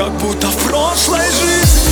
как будто в прошлой жизни.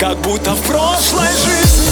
Как будто в прошлой жизни